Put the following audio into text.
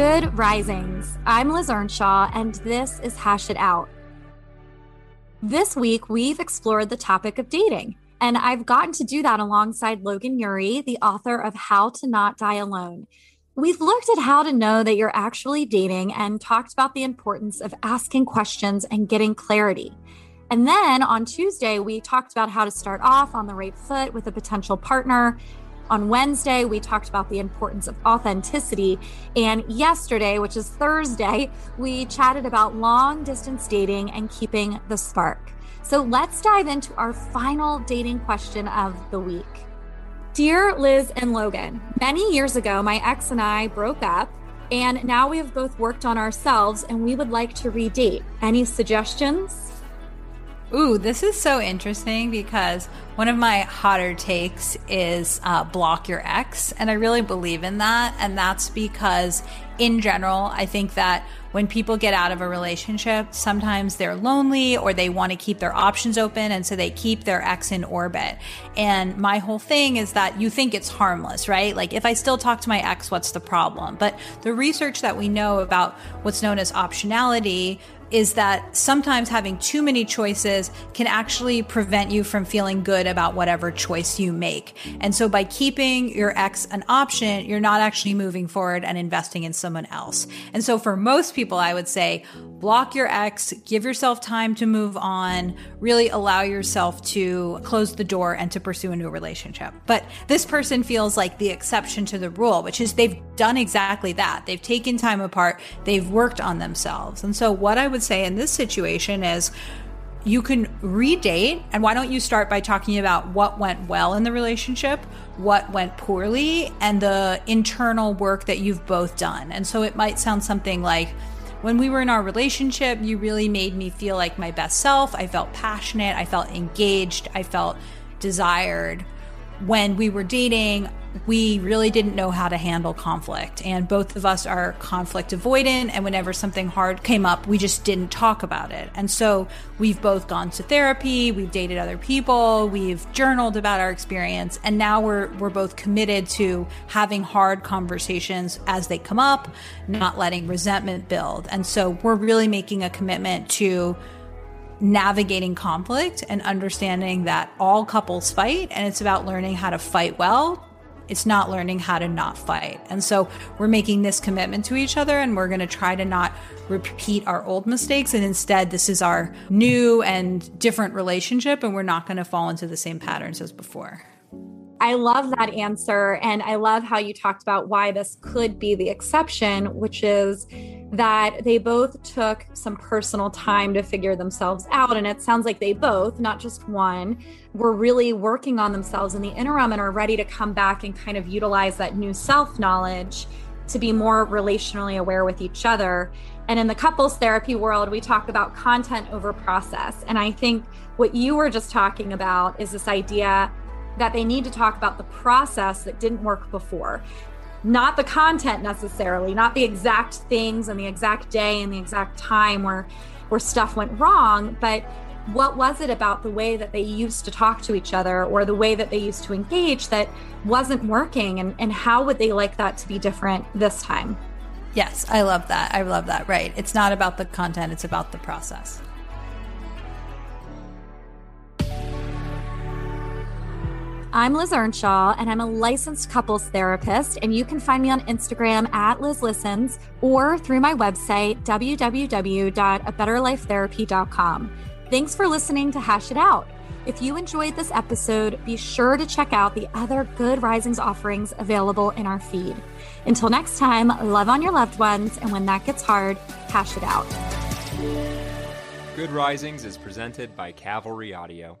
Good risings. I'm Liz Earnshaw, and this is Hash It Out. This week, we've explored the topic of dating, and I've gotten to do that alongside Logan Ury, the author of How to Not Die Alone. We've looked at how to know that you're actually dating and talked about the importance of asking questions and getting clarity. And then on Tuesday, we talked about how to start off on the right foot with a potential partner. On Wednesday, we talked about the importance of authenticity. And yesterday, which is Thursday, we chatted about long distance dating and keeping the spark. So let's dive into our final dating question of the week. Dear Liz and Logan, many years ago, my ex and I broke up, and now we have both worked on ourselves and we would like to redate. Any suggestions? Ooh, this is so interesting because one of my hotter takes is uh, block your ex. And I really believe in that. And that's because, in general, I think that when people get out of a relationship, sometimes they're lonely or they want to keep their options open. And so they keep their ex in orbit. And my whole thing is that you think it's harmless, right? Like, if I still talk to my ex, what's the problem? But the research that we know about what's known as optionality is that sometimes having too many choices can actually prevent you from feeling good about whatever choice you make. And so by keeping your ex an option, you're not actually moving forward and investing in someone else. And so for most people, I would say block your ex, give yourself time to move on, really allow yourself to close the door and to pursue a new relationship. But this person feels like the exception to the rule, which is they've done exactly that. They've taken time apart, they've worked on themselves. And so what I would say in this situation is you can redate and why don't you start by talking about what went well in the relationship what went poorly and the internal work that you've both done and so it might sound something like when we were in our relationship, you really made me feel like my best self. I felt passionate. I felt engaged. I felt desired. When we were dating, we really didn't know how to handle conflict. And both of us are conflict avoidant. And whenever something hard came up, we just didn't talk about it. And so we've both gone to therapy, we've dated other people, we've journaled about our experience. And now we're, we're both committed to having hard conversations as they come up, not letting resentment build. And so we're really making a commitment to navigating conflict and understanding that all couples fight and it's about learning how to fight well it's not learning how to not fight. And so we're making this commitment to each other and we're going to try to not repeat our old mistakes. And instead, this is our new and different relationship, and we're not going to fall into the same patterns as before. I love that answer. And I love how you talked about why this could be the exception, which is that they both took some personal time to figure themselves out. And it sounds like they both, not just one, were really working on themselves in the interim and are ready to come back and kind of utilize that new self knowledge to be more relationally aware with each other. And in the couples therapy world, we talk about content over process. And I think what you were just talking about is this idea that they need to talk about the process that didn't work before not the content necessarily, not the exact things and the exact day and the exact time where where stuff went wrong, but what was it about the way that they used to talk to each other or the way that they used to engage that wasn't working and, and how would they like that to be different this time? Yes, I love that. I love that. Right. It's not about the content, it's about the process. I'm Liz Earnshaw, and I'm a licensed couples therapist. And you can find me on Instagram at Liz Listens or through my website, www.abetterlifetherapy.com. Thanks for listening to Hash It Out. If you enjoyed this episode, be sure to check out the other Good Risings offerings available in our feed. Until next time, love on your loved ones, and when that gets hard, hash it out. Good Risings is presented by Cavalry Audio.